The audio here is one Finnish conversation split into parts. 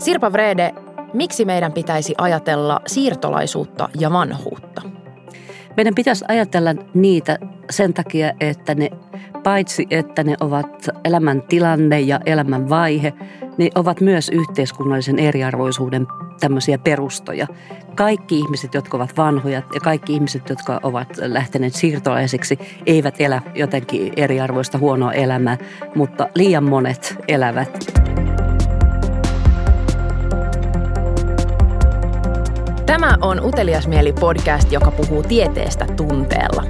Sirpa Vrede, miksi meidän pitäisi ajatella siirtolaisuutta ja vanhuutta? Meidän pitäisi ajatella niitä sen takia, että ne paitsi että ne ovat elämäntilanne ja elämänvaihe, ne ovat myös yhteiskunnallisen eriarvoisuuden tämmöisiä perustoja. Kaikki ihmiset, jotka ovat vanhoja ja kaikki ihmiset, jotka ovat lähteneet siirtolaisiksi, eivät elä jotenkin eriarvoista huonoa elämää, mutta liian monet elävät. Tämä on Utelias mieli podcast, joka puhuu tieteestä tunteella.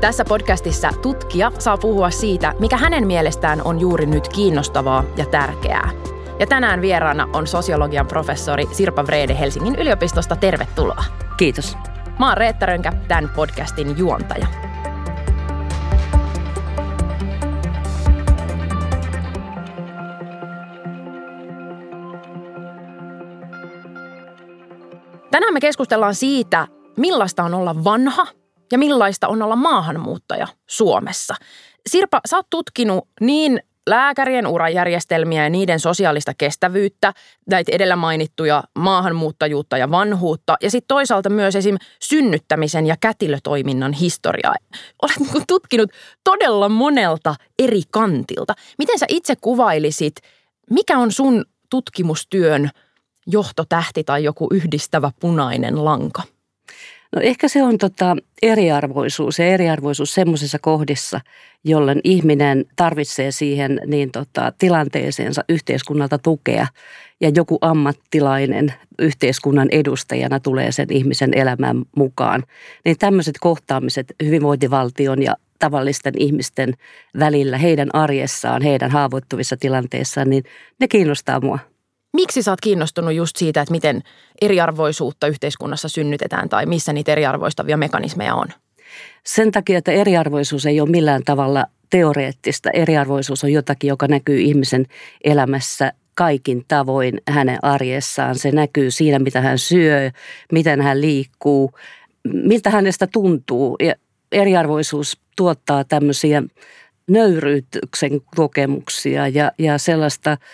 Tässä podcastissa tutkija saa puhua siitä, mikä hänen mielestään on juuri nyt kiinnostavaa ja tärkeää. Ja tänään vieraana on sosiologian professori Sirpa Vrede Helsingin yliopistosta. Tervetuloa. Kiitos. Mä oon Reetta Rönkä, tämän podcastin juontaja. Tänään me keskustellaan siitä, millaista on olla vanha ja millaista on olla maahanmuuttaja Suomessa. Sirpa, sä oot tutkinut niin lääkärien urajärjestelmiä ja niiden sosiaalista kestävyyttä, näitä edellä mainittuja maahanmuuttajuutta ja vanhuutta, ja sitten toisaalta myös esim. synnyttämisen ja kätilötoiminnan historiaa. Olet niin tutkinut todella monelta eri kantilta. Miten sä itse kuvailisit, mikä on sun tutkimustyön johtotähti tai joku yhdistävä punainen lanka? No ehkä se on tota eriarvoisuus ja eriarvoisuus semmoisissa kohdissa, jolloin ihminen tarvitsee siihen niin tota, tilanteeseensa yhteiskunnalta tukea ja joku ammattilainen yhteiskunnan edustajana tulee sen ihmisen elämään mukaan. Niin tämmöiset kohtaamiset hyvinvointivaltion ja tavallisten ihmisten välillä, heidän arjessaan, heidän haavoittuvissa tilanteissaan, niin ne kiinnostaa mua. Miksi sä oot kiinnostunut just siitä, että miten eriarvoisuutta yhteiskunnassa synnytetään tai missä niitä eriarvoistavia mekanismeja on? Sen takia, että eriarvoisuus ei ole millään tavalla teoreettista. Eriarvoisuus on jotakin, joka näkyy ihmisen elämässä kaikin tavoin hänen arjessaan. Se näkyy siinä, mitä hän syö, miten hän liikkuu, miltä hänestä tuntuu. Ja eriarvoisuus tuottaa tämmöisiä nöyryytyksen kokemuksia ja, ja sellaista –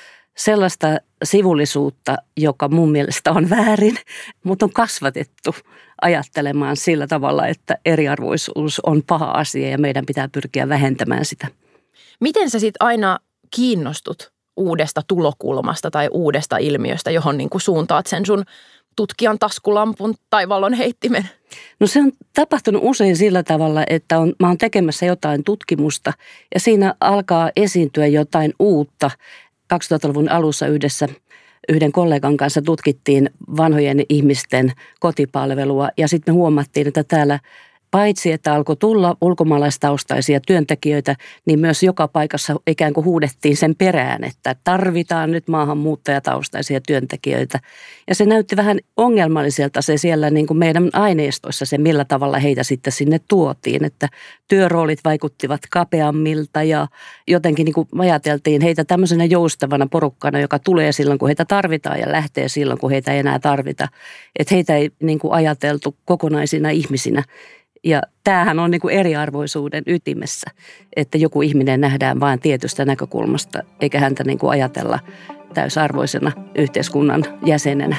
sellaista sivullisuutta, joka mun mielestä on väärin, mutta on kasvatettu ajattelemaan sillä tavalla, että eriarvoisuus on paha asia ja meidän pitää pyrkiä vähentämään sitä. Miten sä sitten aina kiinnostut uudesta tulokulmasta tai uudesta ilmiöstä, johon niin kuin suuntaat sen sun tutkijan taskulampun tai valon heittimen? No se on tapahtunut usein sillä tavalla, että on, mä oon tekemässä jotain tutkimusta ja siinä alkaa esiintyä jotain uutta, 2000-luvun alussa yhdessä yhden kollegan kanssa tutkittiin vanhojen ihmisten kotipalvelua ja sitten me huomattiin, että täällä paitsi että alkoi tulla ulkomaalaistaustaisia työntekijöitä, niin myös joka paikassa ikään kuin huudettiin sen perään, että tarvitaan nyt maahanmuuttajataustaisia työntekijöitä. Ja se näytti vähän ongelmalliselta se siellä niin kuin meidän aineistoissa se, millä tavalla heitä sitten sinne tuotiin, että työroolit vaikuttivat kapeammilta ja jotenkin niin kuin ajateltiin heitä tämmöisenä joustavana porukkana, joka tulee silloin, kun heitä tarvitaan ja lähtee silloin, kun heitä ei enää tarvita. Että heitä ei niin kuin ajateltu kokonaisina ihmisinä. Ja tämähän on niin kuin eriarvoisuuden ytimessä, että joku ihminen nähdään vain tietystä näkökulmasta, eikä häntä niin kuin ajatella täysarvoisena yhteiskunnan jäsenenä.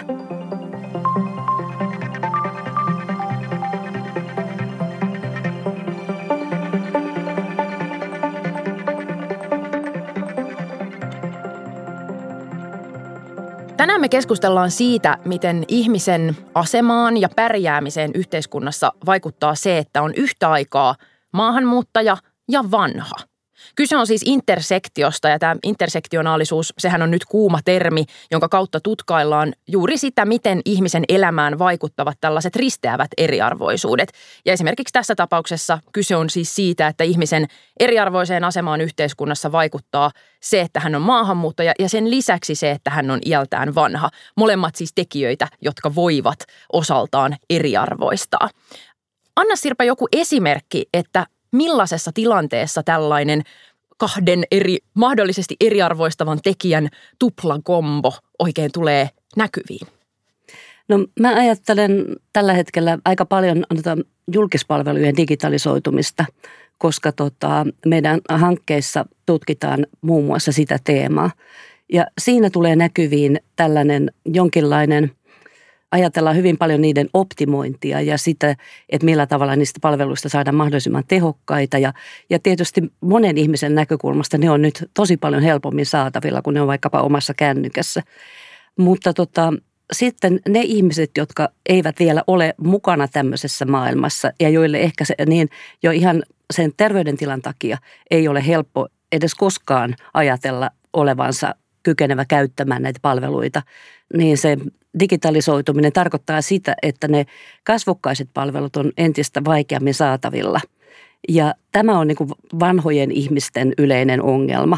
Tänään me keskustellaan siitä, miten ihmisen asemaan ja pärjäämiseen yhteiskunnassa vaikuttaa se, että on yhtä aikaa maahanmuuttaja ja vanha – Kyse on siis intersektiosta ja tämä intersektionaalisuus, sehän on nyt kuuma termi, jonka kautta tutkaillaan juuri sitä, miten ihmisen elämään vaikuttavat tällaiset risteävät eriarvoisuudet. Ja esimerkiksi tässä tapauksessa kyse on siis siitä, että ihmisen eriarvoiseen asemaan yhteiskunnassa vaikuttaa se, että hän on maahanmuuttaja ja sen lisäksi se, että hän on iältään vanha. Molemmat siis tekijöitä, jotka voivat osaltaan eriarvoistaa. Anna Sirpa joku esimerkki, että millaisessa tilanteessa tällainen kahden eri, mahdollisesti eriarvoistavan tekijän tuplakombo oikein tulee näkyviin? No mä ajattelen tällä hetkellä aika paljon julkispalvelujen digitalisoitumista, koska tota, meidän hankkeissa tutkitaan muun muassa sitä teemaa. Ja siinä tulee näkyviin tällainen jonkinlainen – ajatellaan hyvin paljon niiden optimointia ja sitä, että millä tavalla niistä palveluista saadaan mahdollisimman tehokkaita. Ja, ja tietysti monen ihmisen näkökulmasta ne on nyt tosi paljon helpommin saatavilla, kun ne on vaikkapa omassa kännykässä. Mutta tota, sitten ne ihmiset, jotka eivät vielä ole mukana tämmöisessä maailmassa ja joille ehkä se, niin jo ihan sen terveydentilan takia ei ole helppo edes koskaan ajatella olevansa kykenevä käyttämään näitä palveluita, niin se digitalisoituminen tarkoittaa sitä, että ne kasvokkaiset palvelut on entistä vaikeammin saatavilla. Ja tämä on niin kuin vanhojen ihmisten yleinen ongelma.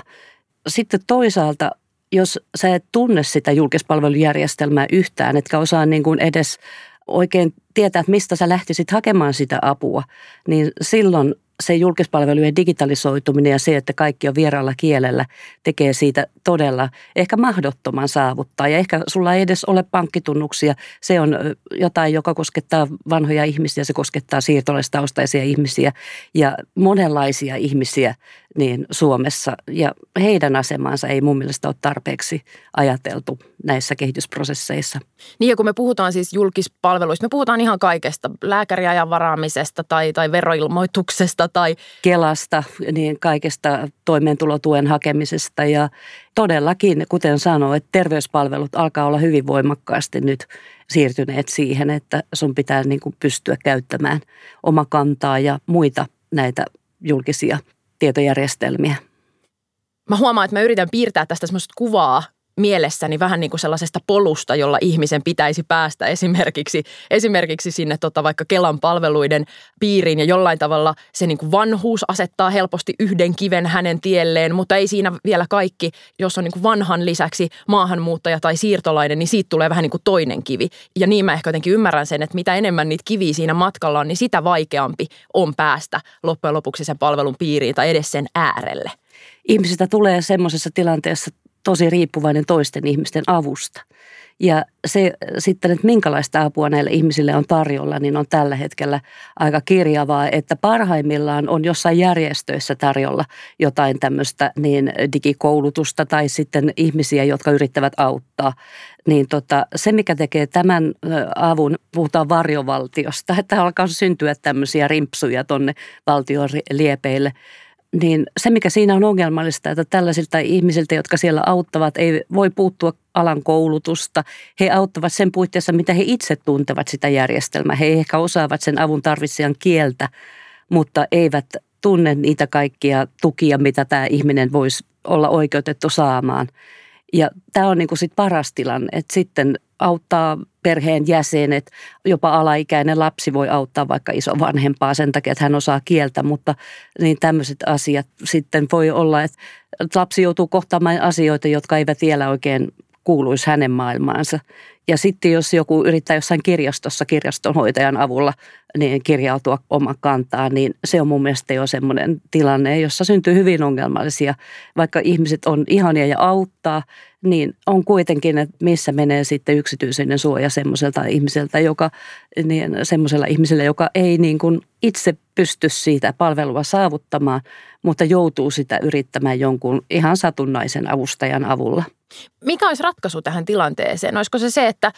Sitten toisaalta, jos sä et tunne sitä julkispalvelujärjestelmää yhtään, etkä osaa niin kuin edes oikein tietää, että mistä sä lähtisit hakemaan sitä apua, niin silloin se julkispalvelujen digitalisoituminen ja se, että kaikki on vieraalla kielellä, tekee siitä todella ehkä mahdottoman saavuttaa. Ja ehkä sulla ei edes ole pankkitunnuksia. Se on jotain, joka koskettaa vanhoja ihmisiä, se koskettaa siirtolaistaustaisia ihmisiä ja monenlaisia ihmisiä niin Suomessa. Ja heidän asemansa ei mun mielestä ole tarpeeksi ajateltu näissä kehitysprosesseissa. Niin ja kun me puhutaan siis julkispalveluista, me puhutaan ihan kaikesta, lääkäriajan varaamisesta tai, tai veroilmoituksesta tai... Kelasta, niin kaikesta toimeentulotuen hakemisesta ja todellakin, kuten sanoin, että terveyspalvelut alkaa olla hyvin voimakkaasti nyt siirtyneet siihen, että sun pitää niin kuin pystyä käyttämään omakantaa ja muita näitä julkisia tietojärjestelmiä. Mä huomaan, että mä yritän piirtää tästä semmoista kuvaa mielessäni vähän niin kuin sellaisesta polusta, jolla ihmisen pitäisi päästä esimerkiksi, esimerkiksi sinne tota vaikka Kelan palveluiden piiriin ja jollain tavalla se niin kuin vanhuus asettaa helposti yhden kiven hänen tielleen, mutta ei siinä vielä kaikki. Jos on niin kuin vanhan lisäksi maahanmuuttaja tai siirtolainen, niin siitä tulee vähän niin kuin toinen kivi. Ja niin mä ehkä jotenkin ymmärrän sen, että mitä enemmän niitä kiviä siinä matkalla on, niin sitä vaikeampi on päästä loppujen lopuksi sen palvelun piiriin tai edes sen äärelle ihmisistä tulee semmoisessa tilanteessa tosi riippuvainen toisten ihmisten avusta. Ja se sitten, että minkälaista apua näille ihmisille on tarjolla, niin on tällä hetkellä aika kirjavaa, että parhaimmillaan on jossain järjestöissä tarjolla jotain tämmöistä niin digikoulutusta tai sitten ihmisiä, jotka yrittävät auttaa. Niin tota, se, mikä tekee tämän avun, puhutaan varjovaltiosta, että alkaa syntyä tämmöisiä rimpsuja tonne valtion liepeille – niin se, mikä siinä on ongelmallista, että tällaisilta ihmisiltä, jotka siellä auttavat, ei voi puuttua alan koulutusta. He auttavat sen puitteissa, mitä he itse tuntevat sitä järjestelmää. He ehkä osaavat sen avun tarvitsijan kieltä, mutta eivät tunne niitä kaikkia tukia, mitä tämä ihminen voisi olla oikeutettu saamaan. Ja tämä on niin kuin sit paras tilanne, että sitten auttaa perheen jäsenet, jopa alaikäinen lapsi voi auttaa vaikka isovanhempaa sen takia, että hän osaa kieltä, mutta niin tämmöiset asiat sitten voi olla, että lapsi joutuu kohtaamaan asioita, jotka eivät vielä oikein kuuluisi hänen maailmaansa. Ja sitten jos joku yrittää jossain kirjastossa kirjastonhoitajan avulla niin kirjautua oma kantaan, niin se on mun mielestä jo semmoinen tilanne, jossa syntyy hyvin ongelmallisia. Vaikka ihmiset on ihania ja auttaa, niin on kuitenkin, että missä menee sitten yksityisyyden suoja semmoiselta ihmiseltä, joka, niin semmoisella ihmisellä, joka ei niin kuin itse pysty siitä palvelua saavuttamaan, mutta joutuu sitä yrittämään jonkun ihan satunnaisen avustajan avulla. Mikä olisi ratkaisu tähän tilanteeseen? Olisiko se se, että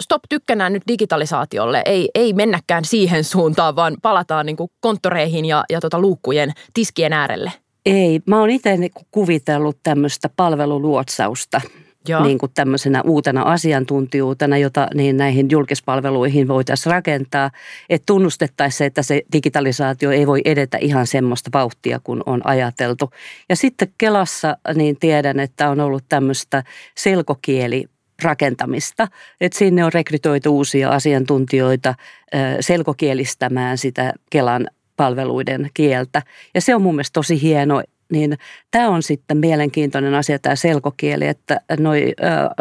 stop tykkänään nyt digitalisaatiolle, ei, ei mennäkään siihen suuntaan, vaan palataan niin konttoreihin ja, ja tota luukkujen tiskien äärelle? Ei, mä oon itse niinku kuvitellut tämmöistä palveluluotsausta Joo. niin kuin tämmöisenä uutena asiantuntijuutena, jota niin näihin julkispalveluihin voitaisiin rakentaa. Että tunnustettaisiin se, että se digitalisaatio ei voi edetä ihan semmoista vauhtia kuin on ajateltu. Ja sitten Kelassa niin tiedän, että on ollut tämmöistä selkokieli rakentamista. Että sinne on rekrytoitu uusia asiantuntijoita selkokielistämään sitä Kelan palveluiden kieltä. Ja se on mun mielestä tosi hieno niin tämä on sitten mielenkiintoinen asia tämä selkokieli, että noi,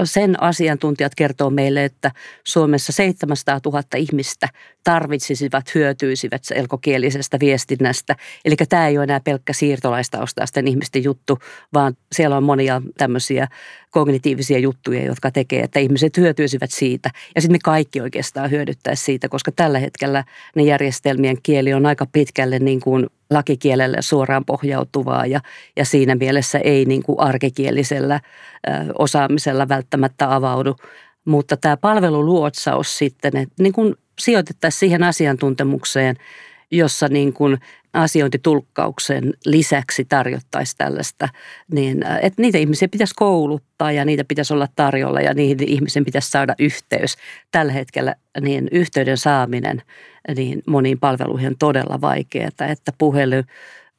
sen asiantuntijat kertoo meille, että Suomessa 700 000 ihmistä tarvitsisivat, hyötyisivät selkokielisestä viestinnästä. Eli tämä ei ole enää pelkkä siirtolaistaustaisten ihmisten juttu, vaan siellä on monia tämmöisiä kognitiivisia juttuja, jotka tekee, että ihmiset hyötyisivät siitä. Ja sitten me kaikki oikeastaan hyödyttäisiin siitä, koska tällä hetkellä ne järjestelmien kieli on aika pitkälle niin kuin lakikielelle suoraan pohjautuvaa ja, ja siinä mielessä ei niin kuin arkikielisellä osaamisella välttämättä avaudu. Mutta tämä palveluluotsaus sitten, että niin kuin sijoitettaisiin siihen asiantuntemukseen, jossa niin kuin asiointitulkkauksen lisäksi tarjottaisiin tällaista, niin että niitä ihmisiä pitäisi kouluttaa ja niitä pitäisi olla tarjolla ja niihin ihmisen pitäisi saada yhteys. Tällä hetkellä niin yhteyden saaminen niin moniin palveluihin on todella vaikeaa, että puhelu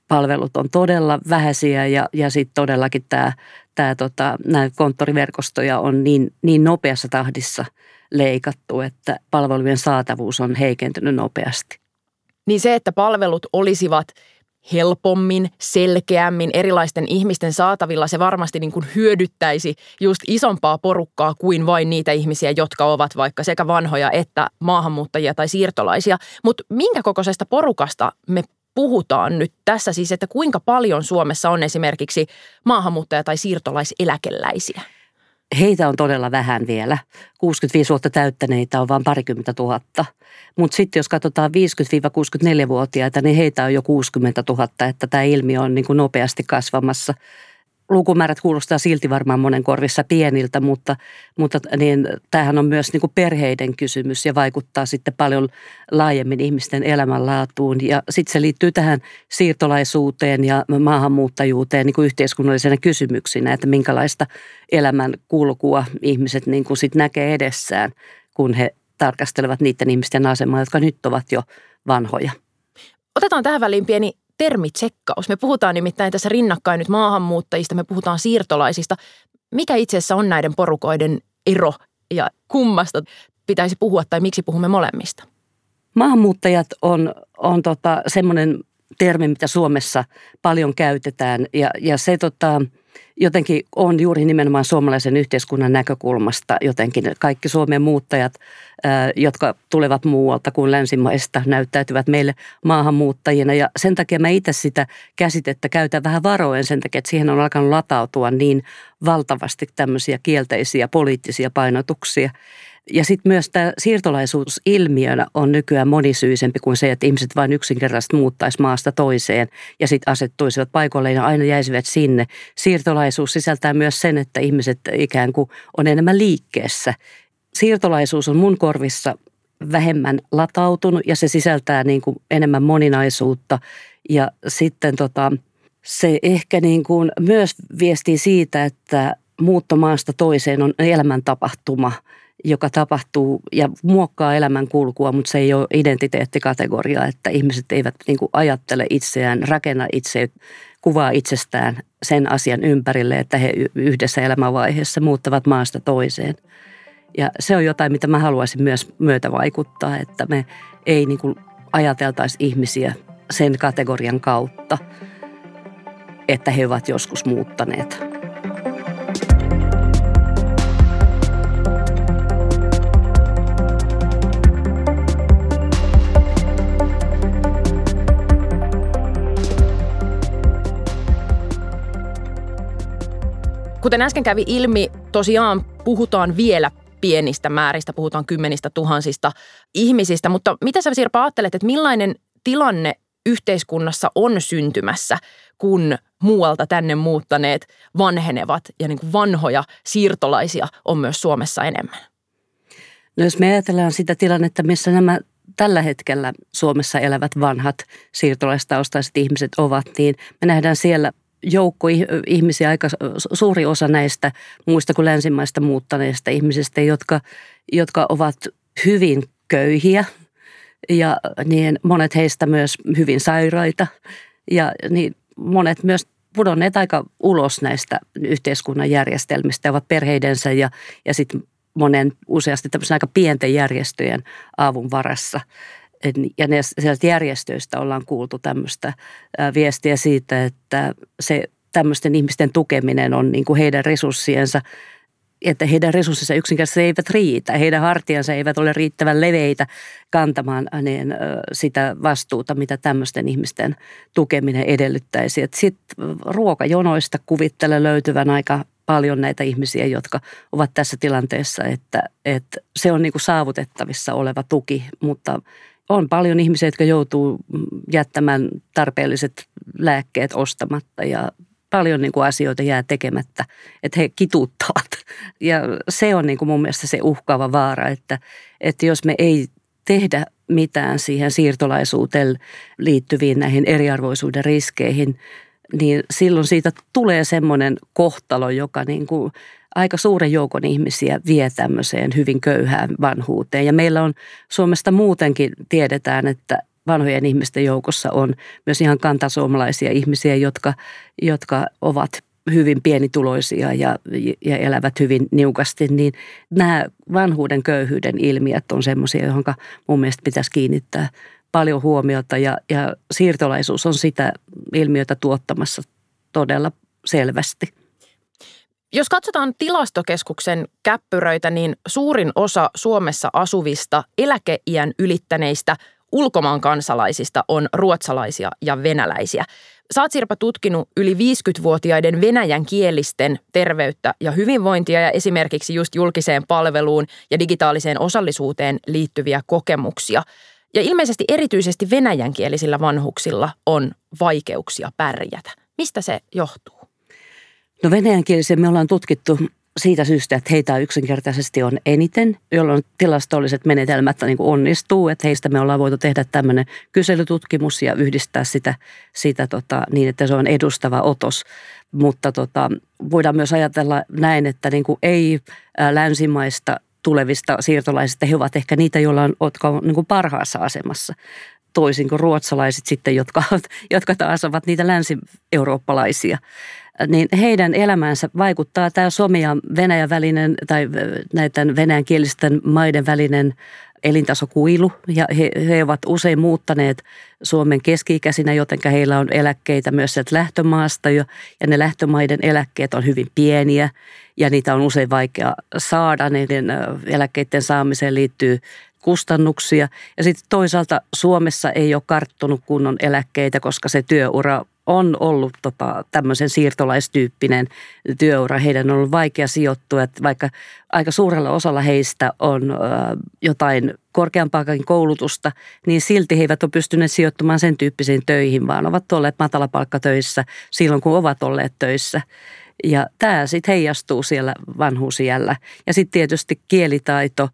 palvelut on todella vähäisiä ja, ja sitten todellakin tämä, tämä tota, nämä konttoriverkostoja on niin, niin nopeassa tahdissa leikattu, että palvelujen saatavuus on heikentynyt nopeasti. Niin se, että palvelut olisivat helpommin, selkeämmin erilaisten ihmisten saatavilla, se varmasti niin kuin hyödyttäisi just isompaa porukkaa kuin vain niitä ihmisiä, jotka ovat vaikka sekä vanhoja että maahanmuuttajia tai siirtolaisia. Mutta minkä kokoisesta porukasta me puhutaan nyt tässä siis, että kuinka paljon Suomessa on esimerkiksi maahanmuuttaja- tai siirtolaiseläkeläisiä? Heitä on todella vähän vielä. 65 vuotta täyttäneitä on vain parikymmentä tuhatta. Mutta sitten jos katsotaan 50-64-vuotiaita, niin heitä on jo 60 000, että tämä ilmiö on niin kuin nopeasti kasvamassa – lukumäärät kuulostaa silti varmaan monen korvissa pieniltä, mutta, mutta niin, tämähän on myös niin kuin perheiden kysymys ja vaikuttaa sitten paljon laajemmin ihmisten elämänlaatuun. Ja sitten se liittyy tähän siirtolaisuuteen ja maahanmuuttajuuteen niin kuin yhteiskunnallisena kysymyksinä, että minkälaista elämän kulkua ihmiset niin kuin sit näkee edessään, kun he tarkastelevat niiden ihmisten asemaa, jotka nyt ovat jo vanhoja. Otetaan tähän väliin pieni termitsekkaus. Me puhutaan nimittäin tässä rinnakkain nyt maahanmuuttajista, me puhutaan siirtolaisista. Mikä itse asiassa on näiden porukoiden ero ja kummasta pitäisi puhua tai miksi puhumme molemmista? Maahanmuuttajat on, on tota, semmoinen termi, mitä Suomessa paljon käytetään ja, ja se tota, – jotenkin on juuri nimenomaan suomalaisen yhteiskunnan näkökulmasta jotenkin kaikki Suomen muuttajat, jotka tulevat muualta kuin länsimaista, näyttäytyvät meille maahanmuuttajina. Ja sen takia mä itse sitä käsitettä käytän vähän varoen sen takia, että siihen on alkanut latautua niin valtavasti tämmöisiä kielteisiä poliittisia painotuksia. Ja sitten myös tämä siirtolaisuus ilmiönä on nykyään monisyisempi kuin se, että ihmiset vain yksinkertaisesti muuttaisi maasta toiseen ja sitten asettuisivat paikoilleen ja aina jäisivät sinne. Siirtolaisuus sisältää myös sen, että ihmiset ikään kuin on enemmän liikkeessä. Siirtolaisuus on mun korvissa vähemmän latautunut ja se sisältää niin kuin enemmän moninaisuutta ja sitten tota, se ehkä niin kuin myös viestii siitä, että muuttomaasta toiseen on elämäntapahtuma – joka tapahtuu ja muokkaa elämän kulkua, mutta se ei ole identiteettikategoria, että ihmiset eivät niin kuin ajattele itseään, rakenna itse, kuvaa itsestään sen asian ympärille, että he yhdessä elämänvaiheessa muuttavat maasta toiseen. Ja se on jotain, mitä mä haluaisin myös myötä vaikuttaa, että me ei niin kuin ajateltaisi ihmisiä sen kategorian kautta, että he ovat joskus muuttaneet. Kuten äsken kävi ilmi, tosiaan puhutaan vielä pienistä määristä, puhutaan kymmenistä tuhansista ihmisistä, mutta mitä sä Sirpa ajattelet, että millainen tilanne yhteiskunnassa on syntymässä, kun muualta tänne muuttaneet vanhenevat ja niin kuin vanhoja siirtolaisia on myös Suomessa enemmän? No jos me ajatellaan sitä tilannetta, missä nämä tällä hetkellä Suomessa elävät vanhat siirtolaistaustaiset ihmiset ovat, niin me nähdään siellä joukko ihmisiä, aika suuri osa näistä muista kuin länsimaista muuttaneista ihmisistä, jotka, jotka ovat hyvin köyhiä ja niin monet heistä myös hyvin sairaita ja niin monet myös pudonneet aika ulos näistä yhteiskunnan järjestelmistä, ovat perheidensä ja, ja sitten monen useasti tämmöisen aika pienten järjestöjen avun varassa. Ja ne sieltä järjestöistä ollaan kuultu tämmöistä viestiä siitä, että se tämmöisten ihmisten tukeminen on niin kuin heidän resurssiensa että heidän resurssinsa yksinkertaisesti eivät riitä. Heidän hartiansa eivät ole riittävän leveitä kantamaan niin, sitä vastuuta, mitä tämmöisten ihmisten tukeminen edellyttäisi. Sitten ruokajonoista kuvittelen löytyvän aika paljon näitä ihmisiä, jotka ovat tässä tilanteessa, että, että se on niin kuin saavutettavissa oleva tuki, mutta on paljon ihmisiä, jotka joutuu jättämään tarpeelliset lääkkeet ostamatta ja paljon niin kuin asioita jää tekemättä, että he kituuttavat. Ja se on niin kuin mun mielestä se uhkaava vaara, että, että jos me ei tehdä mitään siihen siirtolaisuuteen liittyviin näihin eriarvoisuuden riskeihin, niin silloin siitä tulee semmoinen kohtalo, joka niin kuin aika suuren joukon ihmisiä vie tämmöiseen hyvin köyhään vanhuuteen. Ja meillä on Suomesta muutenkin tiedetään, että vanhojen ihmisten joukossa on myös ihan kantasuomalaisia ihmisiä, jotka, jotka ovat hyvin pienituloisia ja, ja elävät hyvin niukasti, niin nämä vanhuuden köyhyyden ilmiöt on semmoisia, johon mun mielestä pitäisi kiinnittää paljon huomiota ja, ja siirtolaisuus on sitä ilmiötä tuottamassa todella selvästi. Jos katsotaan tilastokeskuksen käppyröitä, niin suurin osa Suomessa asuvista eläkeiän ylittäneistä ulkomaan kansalaisista on ruotsalaisia ja venäläisiä. Saat Sirpa tutkinut yli 50-vuotiaiden venäjän kielisten terveyttä ja hyvinvointia ja esimerkiksi just julkiseen palveluun ja digitaaliseen osallisuuteen liittyviä kokemuksia. Ja ilmeisesti erityisesti venäjänkielisillä vanhuksilla on vaikeuksia pärjätä. Mistä se johtuu? No venäjänkielisiä me ollaan tutkittu siitä syystä, että heitä yksinkertaisesti on eniten, jolloin tilastolliset menetelmät niin kuin onnistuu. Että heistä me ollaan voitu tehdä tämmöinen kyselytutkimus ja yhdistää sitä, sitä tota, niin, että se on edustava otos. Mutta tota, voidaan myös ajatella näin, että niin kuin ei länsimaista tulevista siirtolaisista, he ovat ehkä niitä, joilla on, jotka on niin kuin parhaassa asemassa toisin kuin ruotsalaiset sitten, jotka, jotka taas ovat niitä länsi-eurooppalaisia. Niin heidän elämäänsä vaikuttaa tämä Suomen ja Venäjän välinen tai näiden venäjänkielisten maiden välinen elintasokuilu. Ja he, he ovat usein muuttaneet Suomen keski-ikäisinä, joten heillä on eläkkeitä myös sieltä lähtömaasta. Jo, ja ne lähtömaiden eläkkeet on hyvin pieniä ja niitä on usein vaikea saada. Niiden eläkkeiden saamiseen liittyy kustannuksia ja sitten toisaalta Suomessa ei ole karttunut kunnon eläkkeitä, koska se työura on ollut tota, tämmöisen siirtolaistyyppinen työura. Heidän on ollut vaikea sijoittua, että vaikka aika suurella osalla heistä on ö, jotain korkeampaakin koulutusta, niin silti he eivät ole pystyneet sijoittumaan sen tyyppisiin töihin, vaan ovat olleet matalapalkkatöissä silloin, kun ovat olleet töissä. Ja tämä sitten heijastuu siellä vanhuusiällä. Ja sitten tietysti kielitaito,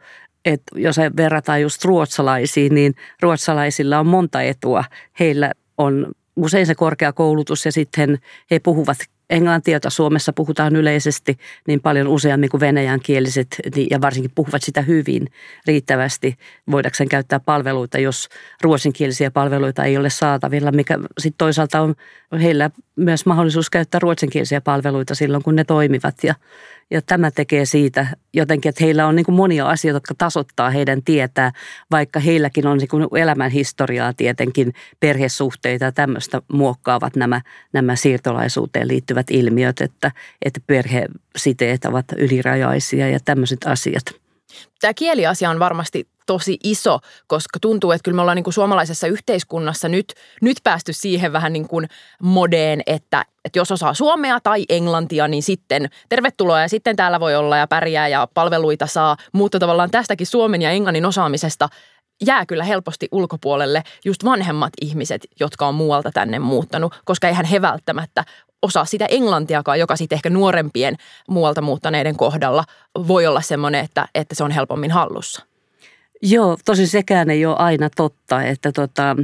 että jos verrataan just ruotsalaisiin, niin ruotsalaisilla on monta etua. Heillä on usein se korkeakoulutus ja sitten he puhuvat englantia, jota Suomessa puhutaan yleisesti niin paljon useammin kuin venäjänkieliset niin, ja varsinkin puhuvat sitä hyvin riittävästi voidakseen käyttää palveluita, jos ruotsinkielisiä palveluita ei ole saatavilla, mikä sitten toisaalta on heillä myös mahdollisuus käyttää ruotsinkielisiä palveluita silloin, kun ne toimivat ja ja tämä tekee siitä jotenkin, että heillä on niin monia asioita, jotka tasoittaa heidän tietää, vaikka heilläkin on niin elämän historiaa tietenkin, perhesuhteita ja tämmöistä muokkaavat nämä, nämä siirtolaisuuteen liittyvät ilmiöt, että, että perhesiteet ovat ylirajaisia ja tämmöiset asiat. Tämä kieliasia on varmasti tosi iso, koska tuntuu, että kyllä me ollaan niin kuin suomalaisessa yhteiskunnassa nyt, nyt päästy siihen vähän niin kuin modeen, että, että jos osaa suomea tai englantia, niin sitten tervetuloa ja sitten täällä voi olla ja pärjää ja palveluita saa, mutta tavallaan tästäkin suomen ja englannin osaamisesta jää kyllä helposti ulkopuolelle just vanhemmat ihmiset, jotka on muualta tänne muuttanut, koska eihän he välttämättä osaa sitä englantiakaan, joka sitten ehkä nuorempien muualta muuttaneiden kohdalla voi olla semmoinen, että, että se on helpommin hallussa. Joo, tosi sekään ei ole aina totta, että tota,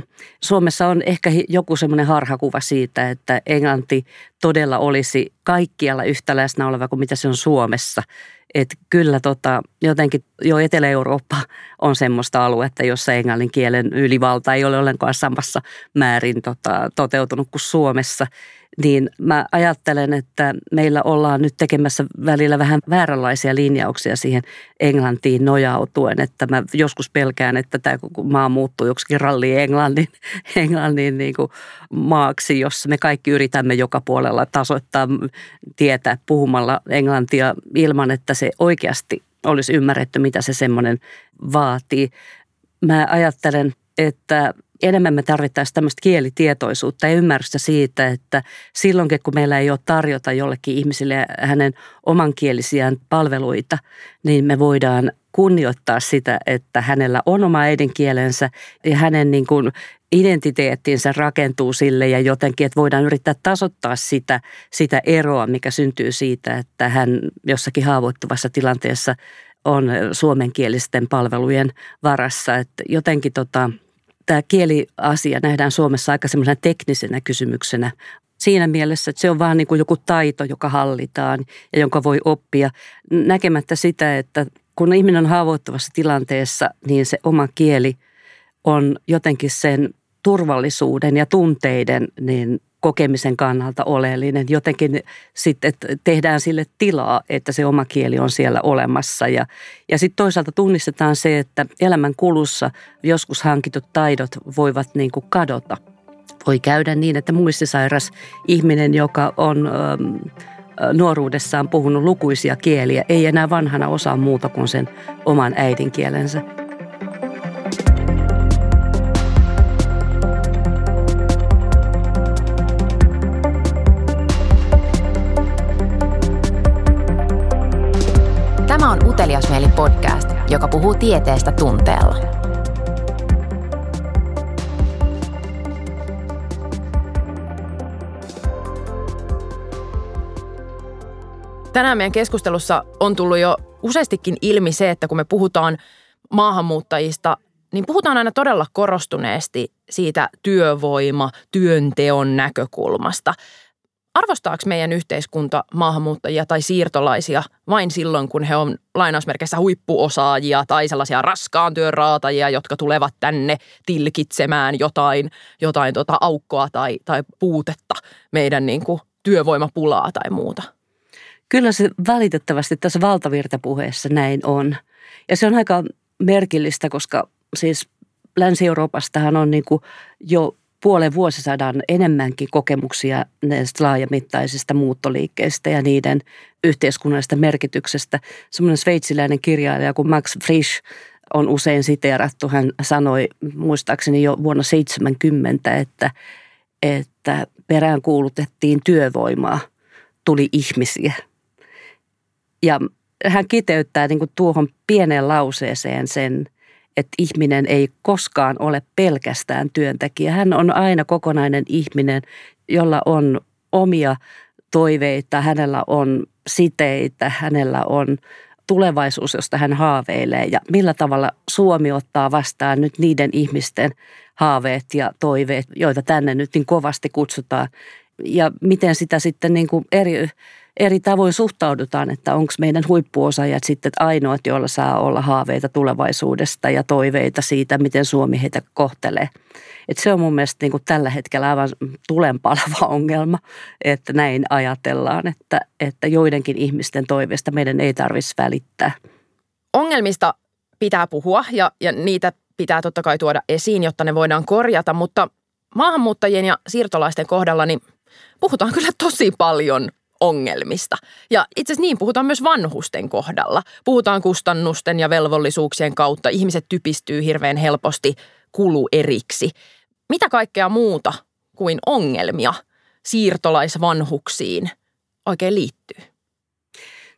Suomessa on ehkä joku semmoinen harhakuva siitä, että englanti todella olisi kaikkialla yhtä läsnä oleva kuin mitä se on Suomessa. Että kyllä tota, jotenkin jo Etelä-Eurooppa on semmoista aluetta, jossa englannin kielen ylivalta ei ole ollenkaan samassa määrin tota, toteutunut kuin Suomessa niin mä ajattelen, että meillä ollaan nyt tekemässä välillä vähän vääränlaisia linjauksia siihen Englantiin nojautuen, että mä joskus pelkään, että tämä maa muuttuu joksikin ralli Englannin, Englannin niin kuin maaksi, jossa me kaikki yritämme joka puolella tasoittaa tietä puhumalla englantia ilman, että se oikeasti olisi ymmärretty, mitä se semmoinen vaatii. Mä ajattelen, että enemmän me tarvittaisiin tämmöistä kielitietoisuutta ja ymmärrystä siitä, että silloinkin kun meillä ei ole tarjota jollekin ihmisille hänen omankielisiään palveluita, niin me voidaan kunnioittaa sitä, että hänellä on oma äidinkielensä ja hänen niin kuin identiteettinsä rakentuu sille ja jotenkin, että voidaan yrittää tasoittaa sitä, sitä eroa, mikä syntyy siitä, että hän jossakin haavoittuvassa tilanteessa on suomenkielisten palvelujen varassa. Että jotenkin tota, tämä kieliasia nähdään Suomessa aika semmoisena teknisenä kysymyksenä. Siinä mielessä, että se on vaan niin kuin joku taito, joka hallitaan ja jonka voi oppia. Näkemättä sitä, että kun ihminen on haavoittuvassa tilanteessa, niin se oma kieli on jotenkin sen turvallisuuden ja tunteiden niin kokemisen kannalta oleellinen. Jotenkin sitten tehdään sille tilaa, että se oma kieli on siellä olemassa. Ja, ja sitten toisaalta tunnistetaan se, että elämän kulussa joskus hankitut taidot voivat niin kuin kadota. Voi käydä niin, että muistisairas ihminen, joka on... Ähm, nuoruudessaan puhunut lukuisia kieliä, ei enää vanhana osaa muuta kuin sen oman äidinkielensä. Joka puhuu tieteestä tunteella. Tänään meidän keskustelussa on tullut jo useastikin ilmi se, että kun me puhutaan maahanmuuttajista, niin puhutaan aina todella korostuneesti siitä työvoima, työnteon näkökulmasta – arvostaako meidän yhteiskunta maahanmuuttajia tai siirtolaisia vain silloin, kun he on lainausmerkeissä huippuosaajia tai sellaisia raskaan työn raatajia, jotka tulevat tänne tilkitsemään jotain, jotain tota aukkoa tai, tai puutetta meidän niin kuin työvoimapulaa tai muuta? Kyllä se valitettavasti tässä valtavirtapuheessa näin on. Ja se on aika merkillistä, koska siis Länsi-Euroopastahan on niin kuin jo puolen vuosisadan enemmänkin kokemuksia näistä laajamittaisista muuttoliikkeistä ja niiden yhteiskunnallisesta merkityksestä. Semmoinen sveitsiläinen kirjailija kuin Max Frisch on usein siteerattu. Hän sanoi muistaakseni jo vuonna 70, että, että perään kuulutettiin työvoimaa, tuli ihmisiä. Ja hän kiteyttää niin kuin tuohon pieneen lauseeseen sen, että ihminen ei koskaan ole pelkästään työntekijä. Hän on aina kokonainen ihminen, jolla on omia toiveita, hänellä on siteitä, hänellä on tulevaisuus, josta hän haaveilee ja millä tavalla Suomi ottaa vastaan nyt niiden ihmisten haaveet ja toiveet, joita tänne nyt niin kovasti kutsutaan ja miten sitä sitten niin kuin eri eri tavoin suhtaudutaan, että onko meidän huippuosaajat sitten ainoat, joilla saa olla haaveita tulevaisuudesta ja toiveita siitä, miten Suomi heitä kohtelee. Et se on mun mielestä niin kuin tällä hetkellä aivan tulenpalava ongelma, että näin ajatellaan, että, että joidenkin ihmisten toiveista meidän ei tarvitsisi välittää. Ongelmista pitää puhua ja, ja niitä pitää totta kai tuoda esiin, jotta ne voidaan korjata, mutta maahanmuuttajien ja siirtolaisten kohdalla niin puhutaan kyllä tosi paljon ongelmista. Ja itse asiassa niin puhutaan myös vanhusten kohdalla. Puhutaan kustannusten ja velvollisuuksien kautta. Ihmiset typistyy hirveän helposti kulueriksi. Mitä kaikkea muuta kuin ongelmia siirtolaisvanhuksiin oikein liittyy?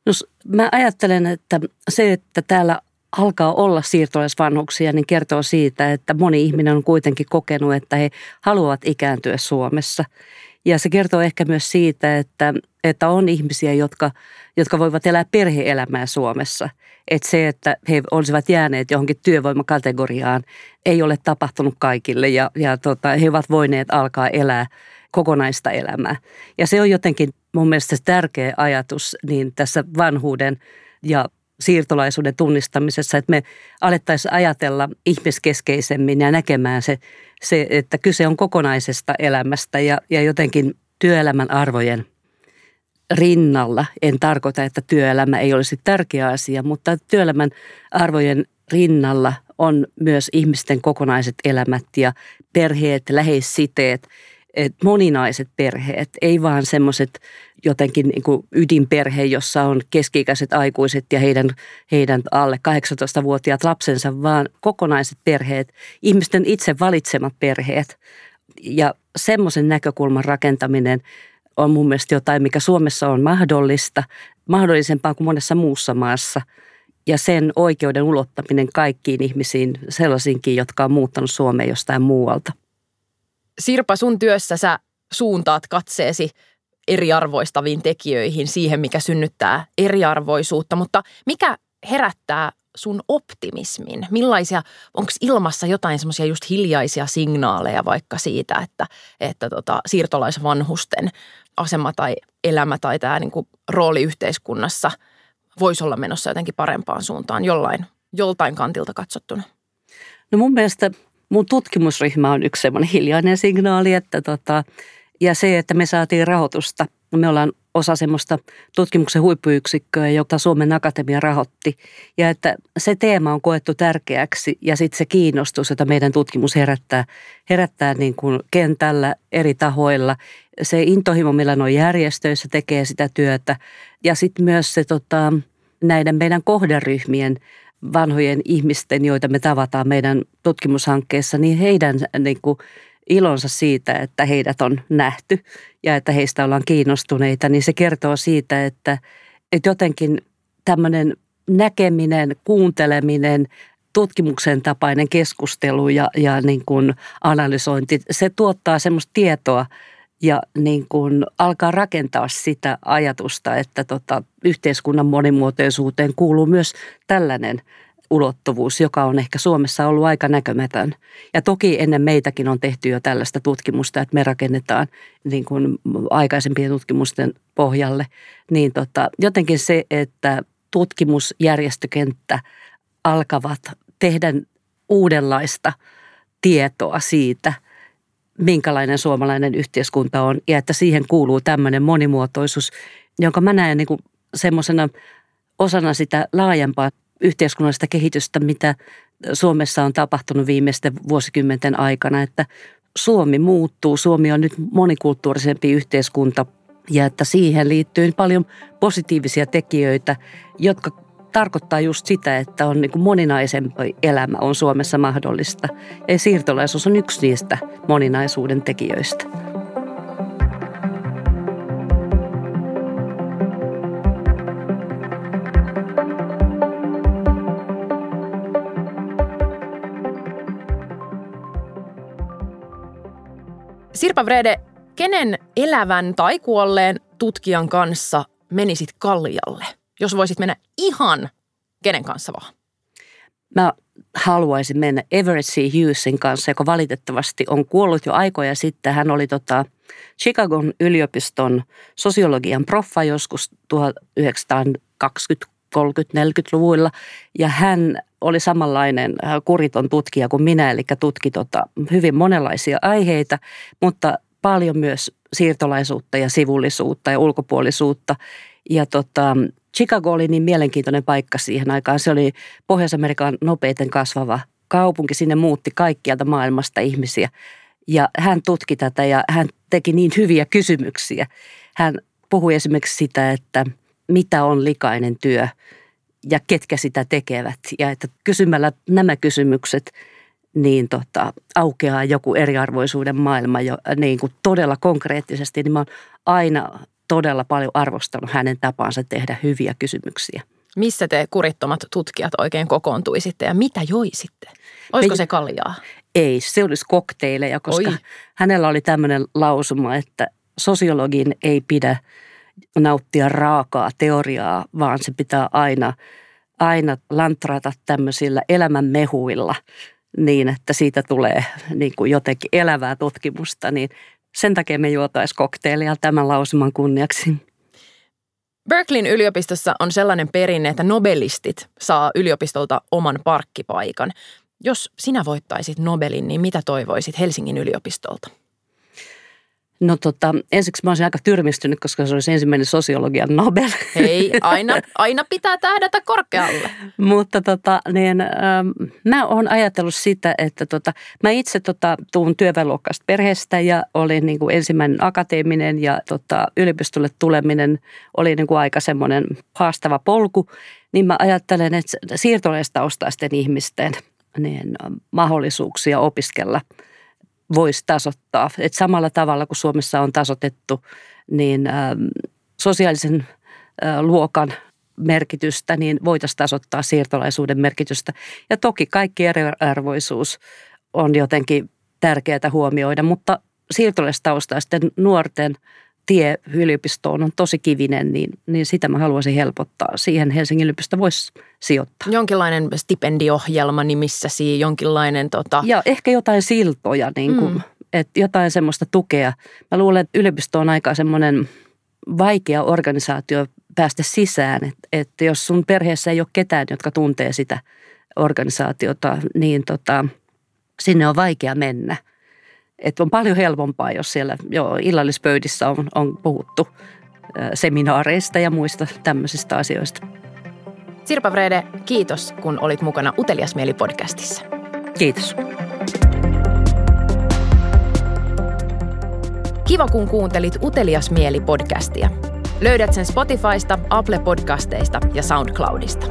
No, mä ajattelen, että se, että täällä alkaa olla siirtolaisvanhuksia, niin kertoo siitä, että moni ihminen on kuitenkin kokenut, että he haluavat ikääntyä Suomessa. Ja se kertoo ehkä myös siitä, että, että on ihmisiä, jotka, jotka voivat elää perheelämää Suomessa. Että se, että he olisivat jääneet johonkin työvoimakategoriaan, ei ole tapahtunut kaikille ja, ja tota, he ovat voineet alkaa elää kokonaista elämää. Ja se on jotenkin mun mielestä tärkeä ajatus niin tässä vanhuuden ja siirtolaisuuden tunnistamisessa, että me alettaisiin ajatella ihmiskeskeisemmin ja näkemään se, se että kyse on kokonaisesta elämästä ja, ja jotenkin työelämän arvojen rinnalla. En tarkoita, että työelämä ei olisi tärkeä asia, mutta työelämän arvojen rinnalla on myös ihmisten kokonaiset elämät ja perheet, läheissiteet, moninaiset perheet, ei vaan semmoiset jotenkin niin kuin ydinperhe, jossa on keski-ikäiset aikuiset ja heidän, heidän alle 18-vuotiaat lapsensa, vaan kokonaiset perheet, ihmisten itse valitsemat perheet. Ja semmoisen näkökulman rakentaminen on mun mielestä jotain, mikä Suomessa on mahdollista, mahdollisempaa kuin monessa muussa maassa. Ja sen oikeuden ulottaminen kaikkiin ihmisiin, sellaisiinkin, jotka on muuttanut Suomeen jostain muualta. Sirpa, sun työssä sä suuntaat katseesi eriarvoistaviin tekijöihin, siihen mikä synnyttää eriarvoisuutta, mutta mikä herättää sun optimismin? Millaisia, onko ilmassa jotain semmoisia just hiljaisia signaaleja vaikka siitä, että, että tota, siirtolaisvanhusten asema tai elämä tai tämä niin rooli yhteiskunnassa voisi olla menossa jotenkin parempaan suuntaan jollain, joltain kantilta katsottuna? No mun mielestä mun tutkimusryhmä on yksi semmoinen hiljainen signaali, että tota, ja se, että me saatiin rahoitusta. Me ollaan osa semmoista tutkimuksen huippuyksikköä, jota Suomen Akatemia rahoitti. Ja että se teema on koettu tärkeäksi ja sitten se kiinnostus, jota meidän tutkimus herättää, herättää niin kuin kentällä eri tahoilla. Se intohimo, millä nuo järjestöissä tekee sitä työtä ja sitten myös se tota, näiden meidän kohderyhmien vanhojen ihmisten, joita me tavataan meidän tutkimushankkeessa, niin heidän niin kuin, ilonsa siitä, että heidät on nähty ja että heistä ollaan kiinnostuneita, niin se kertoo siitä, että, että jotenkin tämmöinen näkeminen, kuunteleminen, tutkimuksen tapainen keskustelu ja, ja niin kuin analysointi, se tuottaa semmoista tietoa ja niin kuin alkaa rakentaa sitä ajatusta, että tota, yhteiskunnan monimuotoisuuteen kuuluu myös tällainen – ulottuvuus, joka on ehkä Suomessa ollut aika näkömätön. Ja toki ennen meitäkin on tehty jo tällaista tutkimusta, että me rakennetaan niin kuin aikaisempien tutkimusten pohjalle. Niin tota, jotenkin se, että tutkimusjärjestökenttä alkavat tehdä uudenlaista tietoa siitä, minkälainen suomalainen yhteiskunta on ja että siihen kuuluu tämmöinen monimuotoisuus, jonka mä näen niin semmoisena osana sitä laajempaa yhteiskunnallista kehitystä, mitä Suomessa on tapahtunut viimeisten vuosikymmenten aikana, että Suomi muuttuu, Suomi on nyt monikulttuurisempi yhteiskunta ja että siihen liittyy paljon positiivisia tekijöitä, jotka tarkoittaa just sitä, että on niin kuin moninaisempi elämä on Suomessa mahdollista. Ja siirtolaisuus on yksi niistä moninaisuuden tekijöistä. Sirpa Vrede, kenen elävän tai kuolleen tutkijan kanssa menisit kaljalle, jos voisit mennä ihan kenen kanssa vaan? Mä haluaisin mennä Everett C. Hughesin kanssa, joka valitettavasti on kuollut jo aikoja sitten. Hän oli tota Chicagon yliopiston sosiologian proffa joskus 1920 30-40-luvuilla. Ja hän oli samanlainen äh, kuriton tutkija kuin minä, eli tutki tota hyvin monenlaisia aiheita, mutta paljon myös siirtolaisuutta ja sivullisuutta ja ulkopuolisuutta. Ja tota, Chicago oli niin mielenkiintoinen paikka siihen aikaan. Se oli Pohjois-Amerikan nopeiten kasvava kaupunki. Sinne muutti kaikkialta maailmasta ihmisiä. Ja hän tutki tätä ja hän teki niin hyviä kysymyksiä. Hän puhui esimerkiksi sitä, että – mitä on likainen työ ja ketkä sitä tekevät. Ja että kysymällä nämä kysymykset, niin tota, aukeaa joku eriarvoisuuden maailma jo niin kuin todella konkreettisesti. Niin mä oon aina todella paljon arvostanut hänen tapaansa tehdä hyviä kysymyksiä. Missä te kurittomat tutkijat oikein kokoontuisitte ja mitä joisitte? Olisiko Me, se kaljaa? Ei, se olisi kokteileja, koska Oi. hänellä oli tämmöinen lausuma, että sosiologin ei pidä – nauttia raakaa teoriaa, vaan se pitää aina, aina lantrata tämmöisillä elämän mehuilla niin, että siitä tulee niin kuin jotenkin elävää tutkimusta, niin sen takia me juotaisiin kokteilia tämän lausuman kunniaksi. Berkeleyn yliopistossa on sellainen perinne, että nobelistit saa yliopistolta oman parkkipaikan. Jos sinä voittaisit Nobelin, niin mitä toivoisit Helsingin yliopistolta? No tota, ensiksi mä olisin aika tyrmistynyt, koska se olisi ensimmäinen sosiologian Nobel. Ei, aina, aina pitää tähdätä korkealle. Mutta tota, niin, ähm, mä oon ajatellut sitä, että tota, mä itse tota, tuun työväenluokkaista perheestä ja olin niin kuin ensimmäinen akateeminen ja tota, yliopistolle tuleminen oli niin kuin aika semmoinen haastava polku. Niin mä ajattelen, että siirtolaistaustaisten ihmisten niin, mahdollisuuksia opiskella – voisi tasoittaa. Et samalla tavalla kuin Suomessa on tasotettu, niin ähm, sosiaalisen äh, luokan merkitystä, niin voitaisiin tasoittaa siirtolaisuuden merkitystä. Ja toki kaikki eriarvoisuus on jotenkin tärkeää huomioida, mutta siirtolaistaustaisten nuorten tie yliopistoon on tosi kivinen, niin, niin sitä mä haluaisin helpottaa. Siihen Helsingin yliopisto voisi sijoittaa. Jonkinlainen stipendiohjelma nimissäsi, jonkinlainen tota... Ja ehkä jotain siltoja, niin kuin, mm. että jotain semmoista tukea. Mä luulen, että yliopisto on aika semmoinen vaikea organisaatio päästä sisään, että, että jos sun perheessä ei ole ketään, jotka tuntee sitä organisaatiota, niin tota, sinne on vaikea mennä – että on paljon helpompaa, jos siellä jo illallispöydissä on, on puhuttu seminaareista ja muista tämmöisistä asioista. Sirpa Vrede, kiitos kun olit mukana Utelias Mieli-podcastissa. Kiitos. Kiva kun kuuntelit Utelias Mieli-podcastia. Löydät sen Spotifysta, Apple Podcasteista ja SoundCloudista.